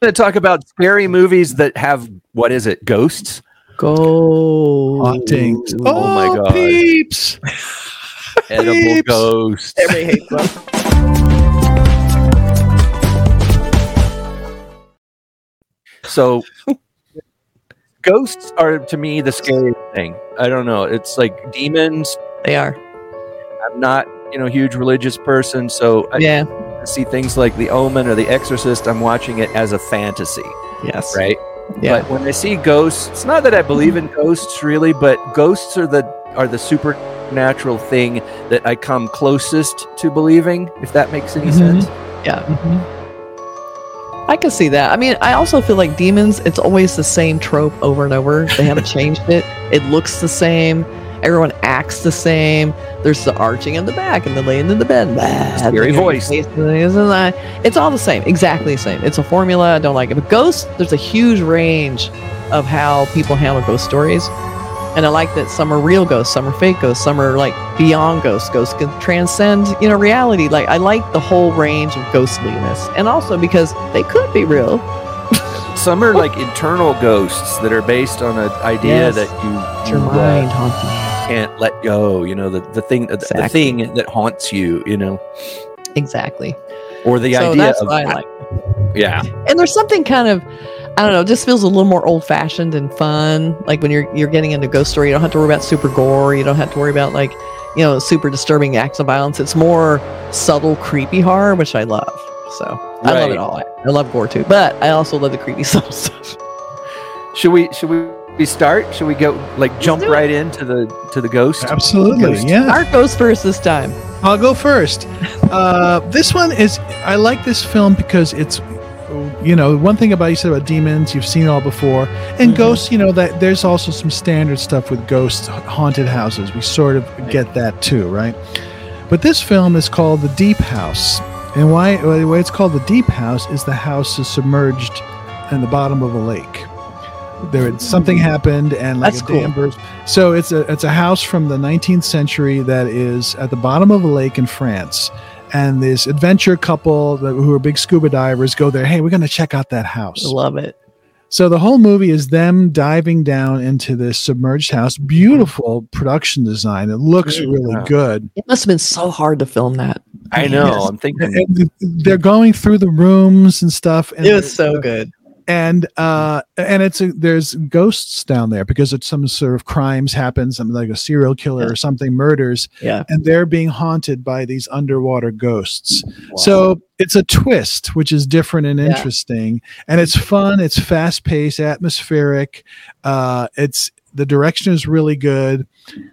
going to talk about scary movies that have what is it? Ghosts. Go. Hauntings. Oh, oh my God. Peeps. Edible Peeps. ghosts. Everybody hates them. So ghosts are to me the scariest thing. I don't know. It's like demons. They are. I'm not, you know, a huge religious person, so I Yeah. see things like The Omen or The Exorcist. I'm watching it as a fantasy, Yes. right? Yeah. But when I see ghosts, it's not that I believe in ghosts really, but ghosts are the are the supernatural thing that I come closest to believing. If that makes any Mhm. sense. Yeah. I can see that. I mean, I also feel like demons, it's always the same trope over and over. They haven't changed it. It looks the same. Everyone acts the same. There's the arching in the back and the laying in the bed. Blah, Scary voice. It's all the same. Exactly the same. It's a formula. I don't like it. But ghosts, there's a huge range of how people handle ghost stories. And I like that some are real ghosts, some are fake ghosts, some are like beyond ghosts. Ghosts can transcend, you know, reality. Like I like the whole range of ghostliness, and also because they could be real. Some are like internal ghosts that are based on an idea Yes. that you, It's your uh, mind haunting. Can't let go. You know, the, the thing the, the thing that haunts you. You know, Exactly. or the so idea of I like. yeah. And there's something kind of, I don't know, just feels a little more old fashioned and fun. Like when you're you're getting into ghost story, you don't have to worry about super gore. You don't have to worry about like, you know, super disturbing acts of violence. It's more subtle, creepy horror, which I love. So I love it all. I love gore too, but I also love the creepy subtle stuff. Should we should we, we start? Should we go like jump do it. right into the to the ghost? Absolutely. Ghost. Yeah. Art goes first this time. I'll go first. Uh, this one is, I like this film because it's, you know, one thing about you said about demons, you've seen it all before, and Mhm. ghosts. You know that there's also some standard stuff with ghosts, haunted houses. We sort of get that too, right? But this film is called The Deep House, and why why it's called The Deep House is the house is submerged in the bottom of a lake. There, something happened, and like That's a cool. dam burst. So it's a it's a house from the 19th century that is at the bottom of a lake in France, and this adventure couple that, who are big scuba divers go there. Hey, we're going to check out that house. I love it. So the whole movie is them diving down into this submerged house. Beautiful production design. It looks really wow. good. It must have been so hard to film that. I know. Yes. I'm thinking. And they're going through the rooms and stuff. And It was so good. And uh and it's a, there's ghosts down there because it's some sort of crimes happen something like a serial killer Yeah. or something murders Yeah. and they're being haunted by these underwater ghosts so it's a twist which is different and Yeah. interesting and it's fun it's fast paced atmospheric uh it's the direction is really good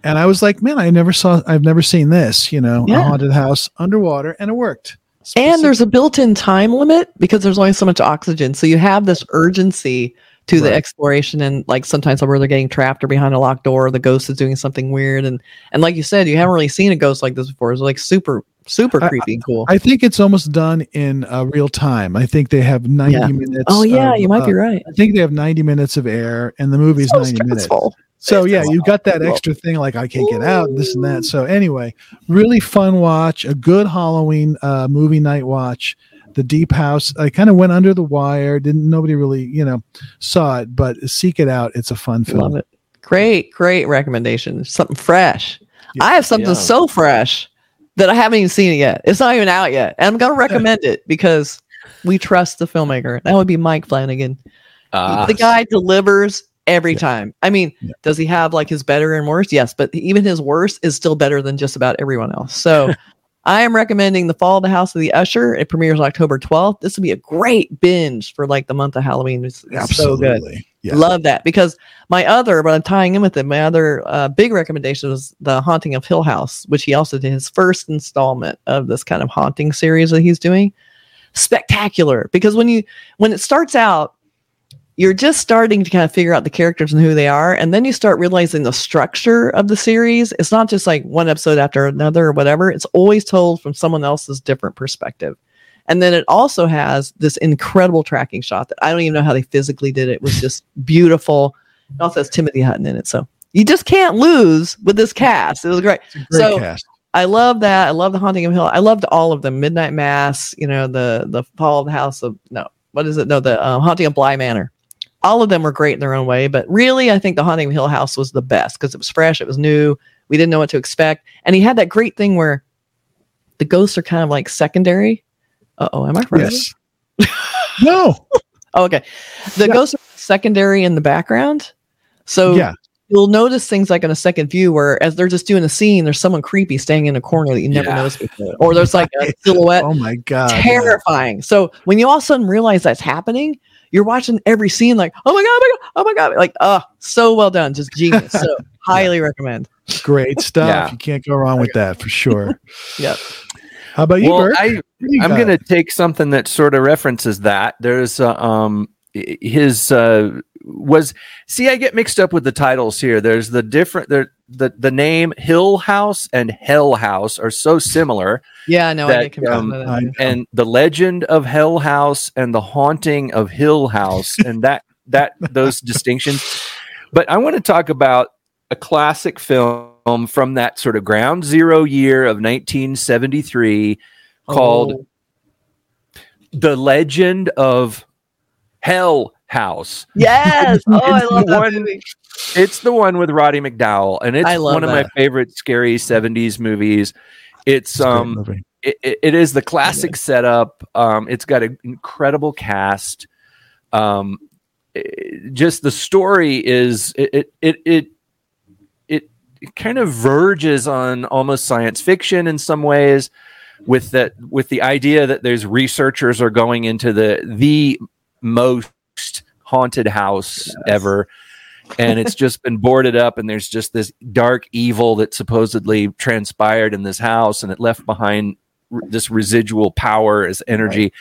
and i was like man i never saw i've never seen this you know a haunted house underwater and it worked And there's a built-in time limit because there's only so much oxygen. So you have this urgency to the exploration and like sometimes where they're getting trapped or behind a locked door, the ghost is doing something weird and and like you said, you haven't really seen a ghost like this before. It's like super super I- creepy and cool. I think it's almost done in uh, real time. I think they have 90 Yeah. minutes. oh yeah, of, you might uh, be right. I think they have 90 minutes of air and the movie's So 90 minutes. Stressful. So yeah, you got that extra thing like I can't get out and this and that. So anyway, really fun watch, a good Halloween uh, movie night watch. The Deep House. I kind of went under the wire. Didn't nobody really, you know, saw it, but seek it out. It's a fun film. Love it. Great, great recommendation. Something fresh. Yeah. I have something Yeah. so fresh that I haven't even seen it yet. It's not even out yet. And I'm gonna recommend it because we trust the filmmaker. That would be Mike Flanagan. Ah, the guy delivers every Yeah. time. I mean, Yeah. does he have like his better and worse? Yes, but even his worst is still better than just about everyone else. So I am recommending The Fall of the House of the Usher. It premieres October 12th. This would be a great binge for like the month of Halloween. It's, it's so good. Absolutely. Yeah. Love that because my other, but I'm tying in with it. My other uh, big recommendation was The Haunting of Hill House, which he also did his first installment of this kind of haunting series that he's doing. Spectacular because when you when it starts out, you're just starting to kind of figure out the characters and who they are, and then you start realizing the structure of the series. It's not just like one episode after another or whatever. It's always told from someone else's different perspective. And then it also has this incredible tracking shot that I don't even know how they physically did it. It was just beautiful. It also has Timothy Hutton in it. So you just can't lose with this cast. It was great. Great So- cast. I love that. I love the Haunting of Hill. I loved all of them. Midnight Mass, you know, the the Fall of the House of no what is it? No, the um, Haunting of Bly Manor. All of them were great in their own way, but really, I think the Haunting of Hill House was the best because it was fresh, it was new, we didn't know what to expect, and he had that great thing where the ghosts are kind of like secondary. Uh oh, am I right? Yes. no. Oh, okay. The Yeah. ghosts are secondary in the background. So Yeah. you'll notice things like in a second view where as they're just doing a scene, there's someone creepy staying in a corner that you never Yeah. noticed before. Or there's like a silhouette. Oh my god. yeah. terrifying. So when you all of a sudden realize that's happening, you're watching every scene like, oh my god, oh my god, oh my god, like, oh, so well done, just genius. So highly recommend. Great stuff. Yeah. You can't go wrong with that for sure. Yep. How about you, well, Burk? I, you I'm going to take something that sort of references that. There's uh, um his uh was see I get mixed up with the titles here. There's the different there the the name Hill House and Hell House are so similar Yeah, no, I That, get confused um, with it. And the legend of Hell House and the haunting of Hill House and that that those distinctions. But I want to talk about a classic film from that sort of ground zero year of 1973 called Oh, The Legend of Hell House. Yes. Oh, I love that one- movie. It's the one with Roddy McDowall, and it's I love one of my favorite scary 70s movies. It's It's um movie. it, it- it is the classic setup. Um, it's got an incredible cast. Um, it- just the story is it it it it, it kind of verges on almost science fiction in some ways, with that with the idea that there's researchers are going into the the most haunted house ever. And it's just been boarded up and there's just this dark evil that supposedly transpired in this house and it left behind r- this residual power as energy.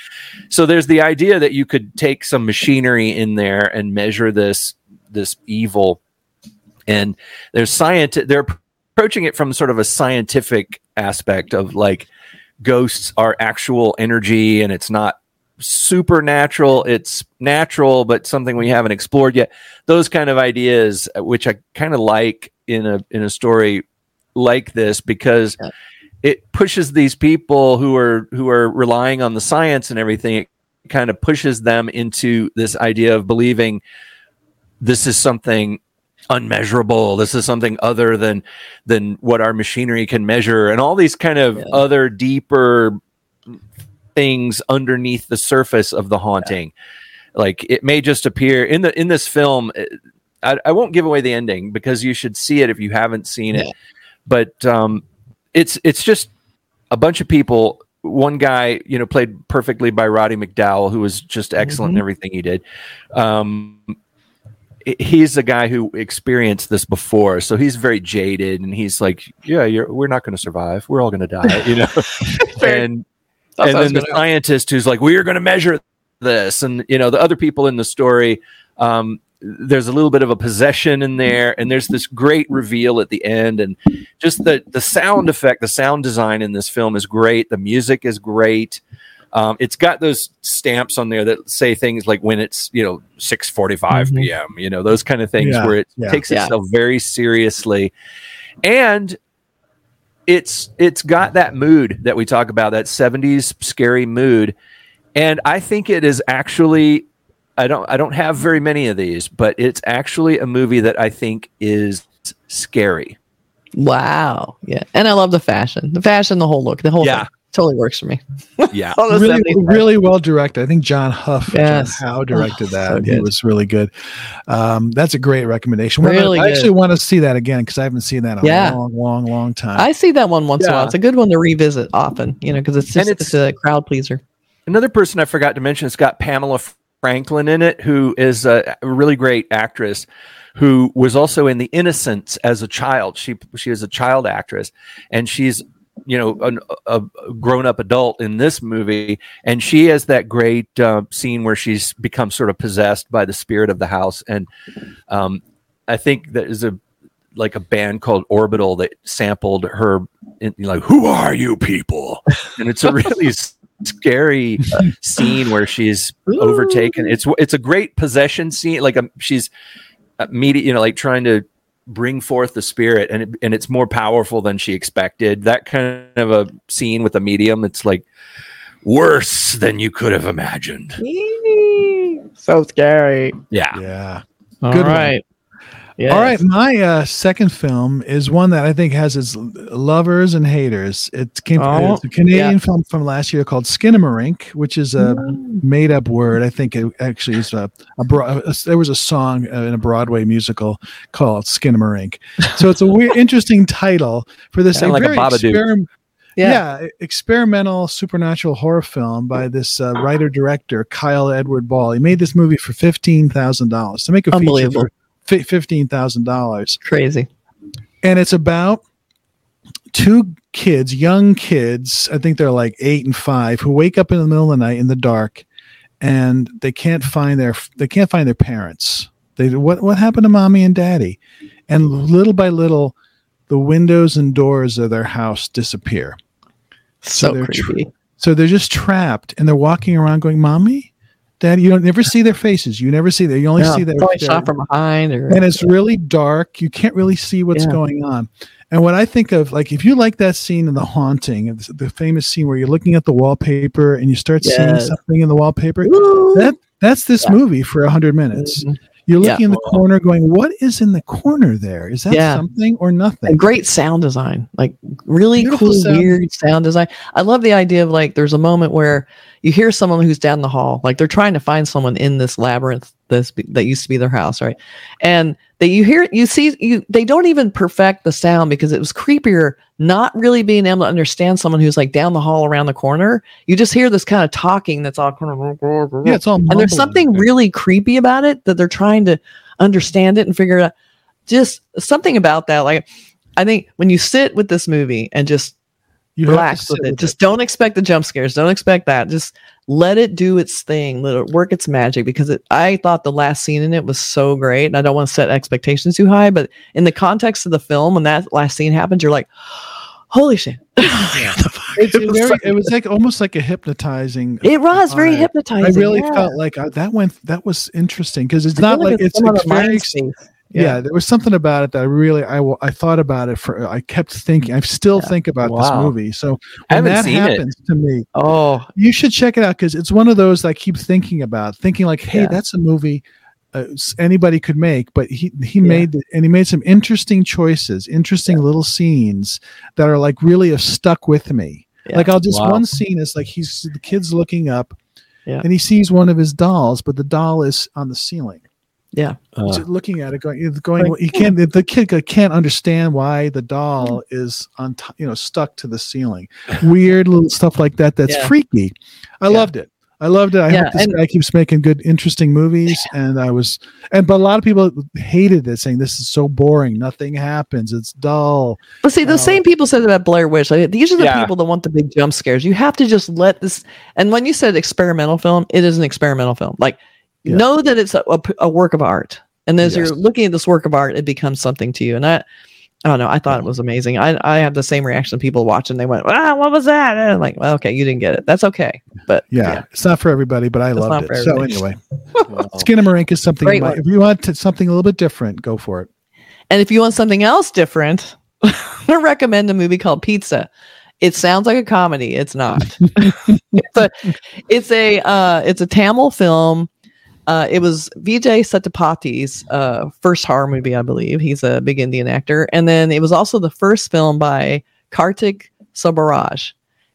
So there's the idea that you could take some machinery in there and measure this this evil. And there's science they're approaching it from sort of a scientific aspect of like ghosts are actual energy and it's not supernatural it's natural but something we haven't explored yet those kind of ideas uh, which i kind of like in a in a story like this because it pushes these people who are who are relying on the science and everything it kind of pushes them into this idea of believing this is something unmeasurable this is something other than than what our machinery can measure and all these kind of Yeah. other deeper things underneath the surface of the haunting. Like it may just appear in the in this film eh, I, I won't give away the ending because you should see it if you haven't seen it. Yeah. but um it's it's just a bunch of people one guy you know played perfectly by roddy mcdowall who was just excellent in Mhm. everything he did. Um he's a guy who experienced this before so he's very jaded and he's like yeah you're, we're not going to survive. We're all going to die you know? And That's and then the gonna- scientist who's like, "We are going to measure this," and you know the other people in the story. Um, there's a little bit of a possession in there, and there's this great reveal at the end, and just the the sound effect, the sound design in this film is great. The music is great. Um, it's got those stamps on there that say things like when it's you know 6:45 Mhm. p.m. You know those kind of things Yeah, where it yeah. takes Yeah. itself very seriously, and it's it's got that mood that we talk about that 70s scary mood and i think it is actually i don't i don't have very many of these but it's actually a movie that i think is scary Wow. Yeah. And I love the fashion. The fashion, the whole look, the whole Yeah. thing totally works for me. yeah All really, really well directed. I think John Hough, Yes. John Hough directed Oh, that. so he was really good. Um, that's a great recommendation. Really I good. actually want to see that again because I haven't seen that in Yeah. a long, long, long time. I see that one once in a while. It's a good one to revisit often, you know, because it's just it's- it's, a crowd pleaser. another person i forgot to mention it's got pamela franklin in it who is a a really great actress who was also in the innocents as a child she she is a child actress and she's you know an, a, a grown-up adult in this movie and she has that great uh, scene where she's become sort of possessed by the spirit of the house and um, i think there's a like a band called orbital that sampled her in, like who are you people? And it's a really scary scene where she's overtaken. It's it's a great possession scene like um she's immediate you know like trying to bring forth the spirit and it, and it's more powerful than she expected that kind of a scene with a medium it's like worse than you could have imagined. So scary. Yeah. Yeah. All Good one. right. Yes. All right, my uh, second film is one that I think has its lovers and haters. It came Oh, it's a Canadian yeah. film from last year called Skinamarink, which is a Mm. made-up word. I think it actually is a, a, bro- a there was a song uh, in a Broadway musical called Skinamarink. So it's a weird, interesting title for this like very Babadook. experim- Yeah. yeah. experimental supernatural horror film by this uh, writer director Kyle Edward Ball. He made this movie for fifteen thousand dollars to make a feature for fi- fifteen thousand dollars, Crazy. and it's about two kids, young kids. I think they're like eight and five, who wake up in the middle of the night in the dark, and they can't find their they can't find their parents. They what what happened to mommy and daddy? And little by little, the windows and doors of their house disappear. So, they're tr- creepy. So they're just trapped and they're walking around going, Mommy, Daddy, you don't never see their faces. You never see them. You only Yeah, see their, shot from behind or and it's really dark. You can't really see what's Yeah. going on. And what I think of, like, if you like that scene in The Haunting, the famous scene where you're looking at the wallpaper and you start seeing something in the wallpaper, Ooh. that that's this Yeah. movie for a hundred minutes. Mhm. You're Yeah. looking in the corner, going, "What is in the corner there? Is that Yeah. something or nothing?" And great sound design, like really Beautiful cool, sound. weird sound design. I love the idea of like there's a moment where you hear someone who's down the hall, like they're trying to find someone in this labyrinth this that used to be their house, right? And that you hear, you see, you they don't even perfect the sound because it was creepier not really being able to understand someone who's like down the hall around the corner. You just hear this kind of talking that's all kind of yeah, it's all and there's something really creepy about it that they're trying to understand it and figure it out. Just something about that. Like, I think when you sit with this movie and just You have to relax with it, just don't expect the jump scares. Don't expect that. Just let it do its thing. Let it work its magic. Because it, I thought the last scene in it was so great, and I don't want to set expectations too high. But in the context of the film, when that last scene happens, you're like, "Holy shit!" It's It was very, it was like almost like a hypnotizing. It was very hypnotizing. I really yeah. felt like uh, that went that was interesting because it's I not like it's, some it's very space. yeah. there was something about it that I really I I thought about it for I kept thinking I still Yeah. think about this movie so when that seen it. happens to me Oh, you should check it out because it's one of those that I keep thinking about thinking like hey Yeah. that's a movie uh, anybody could make but he he made it and he made some interesting choices interesting little scenes that are like really have stuck with me Yeah. like I'll just Wow. one scene is like he's the kid's looking up Yeah. and he sees one of his dolls but the doll is on the ceiling yeah. He's Uh, looking at it going going Like, he can't the kid can't understand why the doll is on t- you know stuck to the ceiling weird little stuff like that that's Yeah. freaky i Yeah. loved it i loved it i Yeah, hope this and- guy keeps making good interesting movies and i was and but a lot of people hated it saying this is so boring nothing happens it's dull But see, the Oh. same people said about Blair Witch. Like, these are the Yeah. people that want the big jump scares. You have to just let this. And when you said experimental film, it is an experimental film. Like, Yeah. know that it's a, a, a work of art. And as Yes. you're looking at this work of art, it becomes something to you. And I, I don't know. I thought it was amazing. I, I had the same reaction. People watching, they went, "Ah, what was that?" And I'm like, well, "Okay, you didn't get it. That's okay." But yeah, it's not for everybody but i It's loved it so anyway well, skinamarink is something you might, if you want to, something a little bit different go for it And if you want something else different, I recommend a movie called Pizza. It sounds like a comedy. It's not. it's a it's a uh, it's a Tamil film. Uh, it was Vijay Sethupathi's uh, first horror movie, I believe. He's a big Indian actor, and then it was also the first film by Karthik Subbaraj,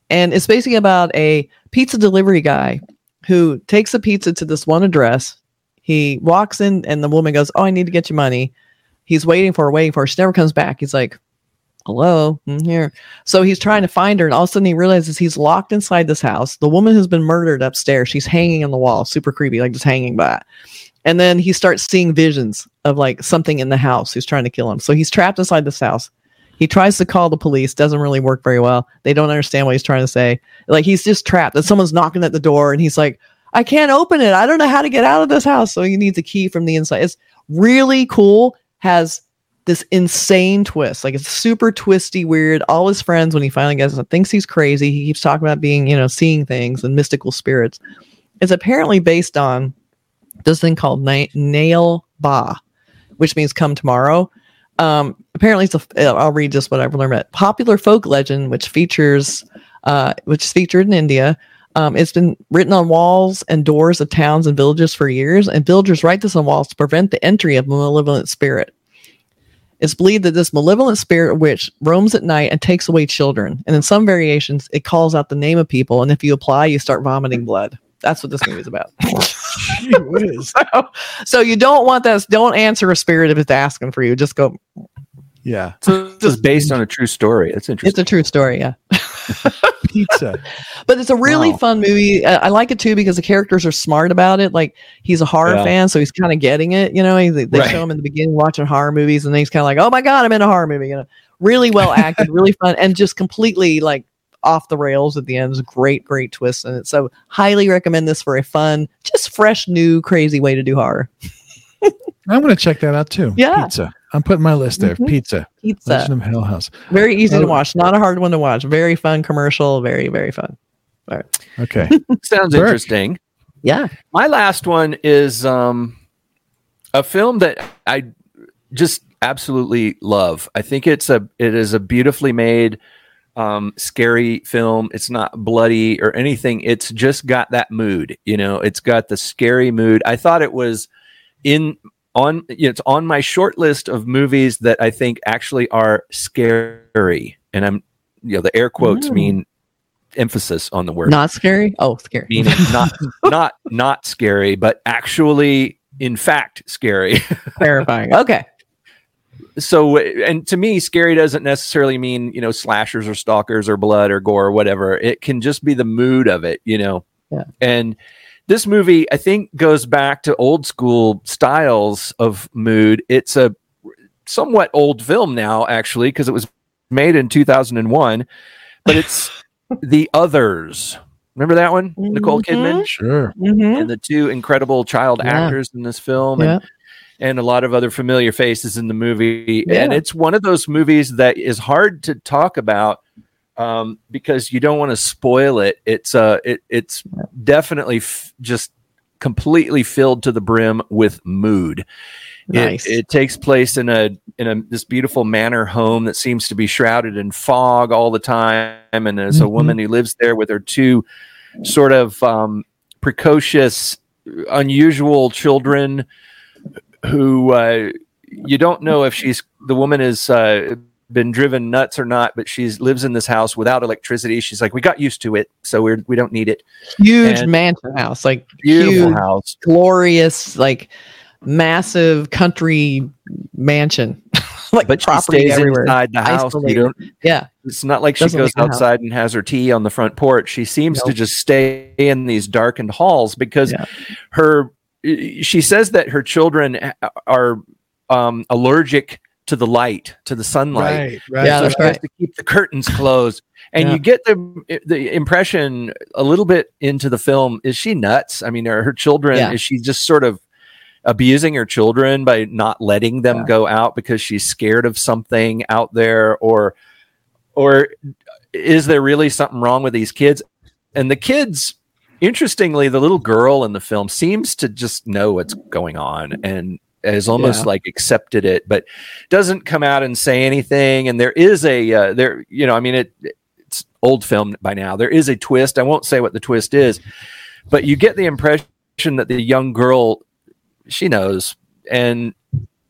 and it's basically about a pizza delivery guy who takes a pizza to this one address. He walks in, and the woman goes, "Oh, I need to get you money." He's waiting for her, waiting for her. She never comes back. He's like, hello, I'm here. So he's trying to find her, and all of a sudden he realizes he's locked inside this house. The woman has been murdered upstairs. She's hanging on the wall, super creepy, like just hanging by. And then he starts seeing visions of like something in the house who's trying to kill him. So he's trapped inside this house. He tries to call the police, doesn't really work very well. They don't understand what he's trying to say. Like he's just trapped. That someone's knocking at the door, and he's like, I can't open it. I don't know how to get out of this house. So he needs a key from the inside. It's really cool. Has this insane twist. Like it's super twisty, weird. All his friends, when he finally gets it, thinks he's crazy. He keeps talking about being, you know, seeing things and mystical spirits. It's apparently based on this thing called Na- Nale Ba, which means come tomorrow. Um, apparently, it's a, I'll read just what I've learned about popular folk legend, which features, uh, which is featured in India. Um, it's been written on walls and doors of towns and villages for years, and villagers write this on walls to prevent the entry of malevolent spirit. It's believed that this malevolent spirit witch roams at night and takes away children. And in some variations, it calls out the name of people, and if you apply, you start vomiting blood. That's what this movie is about. Gee whiz. so, so you don't want that. Don't answer a spirit if it's asking for you. Just go. yeah. So this is based on a true story. It's interesting. It's a true story, yeah. Pizza. But it's a really Wow. fun movie. Uh, I like it too because the characters are smart about it. Like he's a horror Yeah. fan, so he's kind of getting it. You know, he, they they Right. show him in the beginning watching horror movies, and then he's kind of like, "Oh my god, I'm in a horror movie." You know, really well acted, really fun, and just completely like off the rails at the end. It's a great, great twist in it. So highly recommend this for a fun, just fresh, new, crazy way to do horror. I'm going to check that out too. Yeah. Pizza. I'm putting my list there. Mhm. Pizza. Pizza, Legend of Hell House. very easy to Oh. watch, not a hard one to watch. Very fun commercial, very, very fun. Okay. Sounds Burk. interesting. Yeah, My last one is um, a film that I just absolutely love. I think it's a it is a beautifully made, um, scary film. It's not bloody or anything. It's just got that mood. You know, it's got the scary mood. I thought it was in on you know, it's on my short list of movies that I think actually are scary. And I'm you know the air quotes Mm. mean emphasis on the word not scary. Oh, scary. meaning not not not scary, but actually, in fact, scary. Terrifying. Okay. so, and to me, scary doesn't necessarily mean you know slashers or stalkers or blood or gore or whatever. It can just be the mood of it, you know. Yeah. And this movie, I think, goes back to old school styles of mood. It's a somewhat old film now, actually, because it was made in 2001, but it's The Others. Remember that one, Nicole Mhm. Kidman? Sure. Mm-hmm. and the two incredible child Yeah. actors in this film Yeah. and, and a lot of other familiar faces in the movie Yeah. and it's one of those movies that is hard to talk about um, because you don't want to spoil it it's uh it, it's definitely f- just completely filled to the brim with mood Nice. it, it takes place in a in a this beautiful manor home that seems to be shrouded in fog all the time, and there's a Mhm. woman who lives there with her two sort of um, precocious, unusual children who uh, you don't know if she's the woman is. Uh, been driven nuts or not, but she's lives in this house without electricity. She's like, we got used to it, so we're we don't need it. huge and- mansion house, like Beautiful huge, house. glorious, like massive country mansion, like But she property stays everywhere. inside the house. You don't Yeah, It's not like she Doesn't goes leave house. outside and has her tea on the front porch. She seems to just stay in these darkened halls because Yeah. her she says that her children are um, allergic to the light, to the sunlight. Right. Right. Yeah, so that's she has right. to keep the curtains closed. And Yeah. you get the the impression a little bit into the film is she nuts? I mean, are her children Yeah. is she just sort of abusing her children by not letting them Yeah. go out because she's scared of something out there or or is there really something wrong with these kids? And the kids interestingly the little girl in the film seems to just know what's going on and has almost Yeah. like accepted it but doesn't come out and say anything and there is a uh, there you know i mean it it's old film by now there is a twist i won't say what the twist is but you get the impression that the young girl she knows and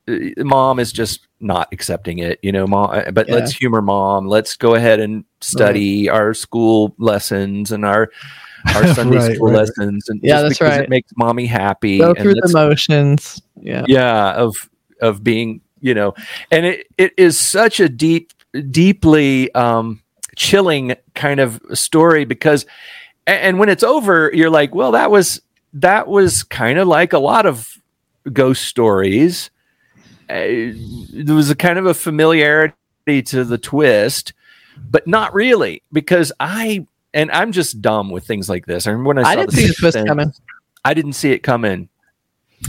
uh, mom is just not accepting it you know mom uh, but Yeah. let's humor mom let's go ahead and study our school lessons and our our sunday Right, school right. lessons and Yeah, just that's because right. it makes mommy happy go and through the motions. Yeah, yeah of of being you know and it, it is such a deep deeply um chilling kind of story because a- and when it's over you're like well that was that was kind of like a lot of ghost stories uh, there was a kind of a familiarity to the twist but not really because i and i'm just dumb with things like this i remember when i, I didn't the see the twist Sense, coming. I didn't see it coming.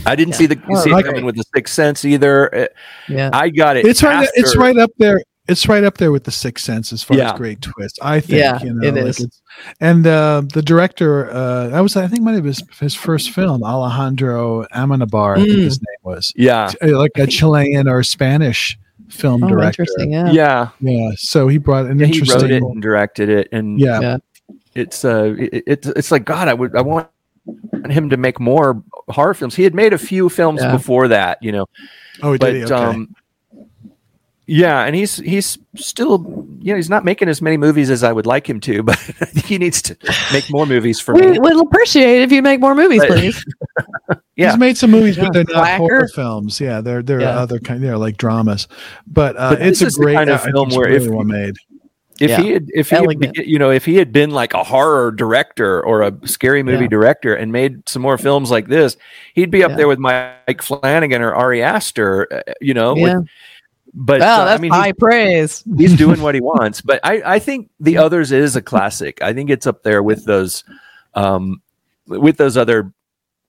I didn't Yeah. see the Oh, see it okay. coming with the sixth sense either. Uh, Yeah, I got it. It's right. It's right up there. It's right up there with the Sixth Sense as far Yeah. as great twist. I think. Yeah, you know, it like is. it's- And uh, the director, uh, that was I think might have his his first film, Alejandro Amenabar. I think Mm. his name was Yeah, Uh, like a Chilean or Spanish film oh, director. interesting. Yeah, yeah. Yeah. So he brought an Yeah, he wrote interesting. it and directed it, and Yeah. Yeah. it's uh, it, it's it's like God. I would I want him to make more horror films. He had made a few films Yeah. before that, you know, Oh, but did he? Okay. um, yeah, and he's he's still you know he's not making as many movies as I would like him to, but he needs to make more movies for me. We me. would appreciate if you make more movies, But- please. yeah. He's made some movies, but they're not Slacker. horror films. Yeah, they're they're Yeah. other kind. They're like dramas, but, uh, But it's a great kind of film where really if- well made. If Yeah. he had, if he had, you know, if he had been like a horror director or a scary movie Yeah. director and made some more films like this, he'd be up Yeah. there with Mike Flanagan or Ari Aster, uh, you know. with- but uh, that's I mean, he's- high praise. he's doing what he wants. But I, I think the others is a classic. I think it's up there with those, um, with those other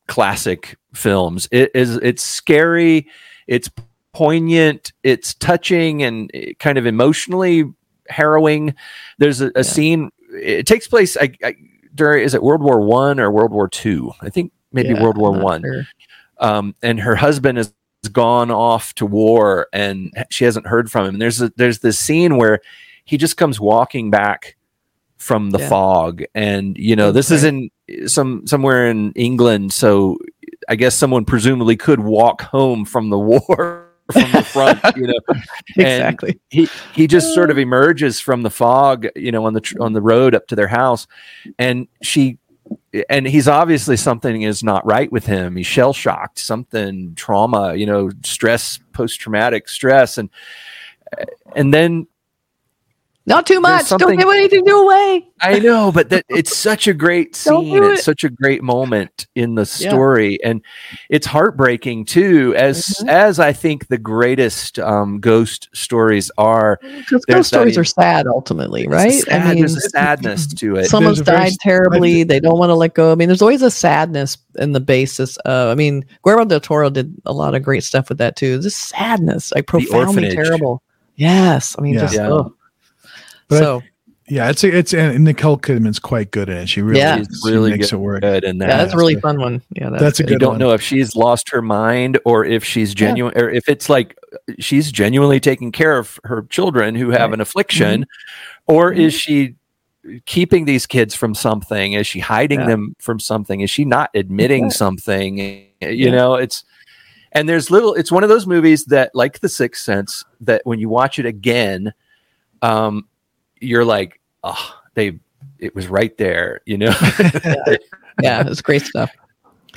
classic films. It is it's scary, it's poignant, it's touching, and eh, kind of emotionally harrowing. There's a, a Yeah. scene. It takes place I, I, during is it World War One or World War Two? I think maybe Yeah, World War One sure. um, and her husband has gone off to war and she hasn't heard from him. And there's a, there's this scene where he just comes walking back from the Yeah. fog, and you know this is in some somewhere in England, so I guess someone presumably could walk home from the war from the front, you know. And Exactly. he he just sort of emerges from the fog, you know, on the tr- on the road up to their house, and she and he's obviously something is not right with him. He's shell shocked, something trauma, you know, stress, post traumatic stress, and and then Not too much. Don't something- give anything to away. I know, but that it's such a great scene. do It's such a great moment in the Yeah. story, and it's heartbreaking too. As Mhm. as I think the greatest um, ghost stories are. Ghost stories that- are sad ultimately, right? I mean, there's a sadness to it. someone's There's a very died s- terribly. They don't want to let go. I mean, there's always a sadness in the basis of. I mean, Guillermo del Toro did a lot of great stuff with that too. This sadness, like profoundly terrible. Yes, I mean, Yeah. just Yeah. ugh. But I- so Yeah, it's it's and Nicole Kidman's quite good at it. She really, Yeah. she She's really makes good. it work. Good in that. yeah, that's a really fun one. Yeah, that's, That's a good. you don't one. know if she's lost her mind or if she's genuine or if it's like she's genuinely taking care of her children who have Right. an mm-hmm. affliction or mm-hmm. is she keeping these kids from something is she hiding Yeah. them from something is she not admitting Yeah. something eh, you Yeah. know it's and there's little it's one of those movies that like the sixth sense that when you watch it again um you're like oh they it was right there you know Yeah, it's great stuff.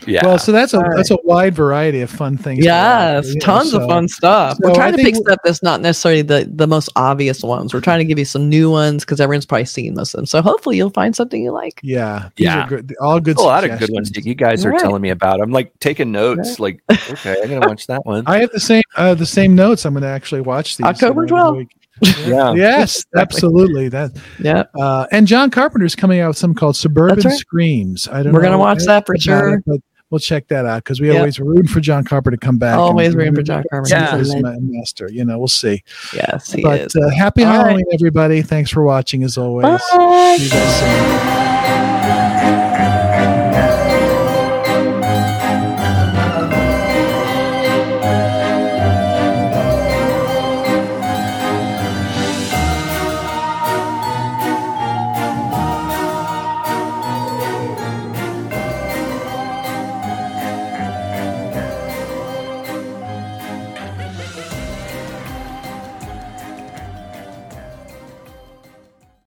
yeah Well, so that's a All right. that's a wide variety of fun things. to Yes, watch, you know, tons so- of fun stuff. so We're I trying to pick w- stuff that's not necessarily the, the most obvious ones. We're trying to give you some new ones because everyone's probably seen most of them. So hopefully you'll find something you like. Yeah, these Yeah. are good, all good. a lot of good ones you guys are Right. telling me about. I'm like taking notes. Like, okay, I'm gonna watch that one. I have the same uh, the same notes. I'm going to actually watch these October uh, 12th. week. Yeah, Yes, Exactly. absolutely. That Yeah. uh, and John Carpenter's coming out with something called Suburban right. Screams. I don't. We're gonna watch that for sure. it, but we'll check that out because we Yep. always root for John Carpenter to come back. Always rooting for John Carpenter. Yeah. He's a master. You know, we'll see. Yes, he but is. uh, happy All right. Halloween, everybody! Thanks for watching as always. Bye.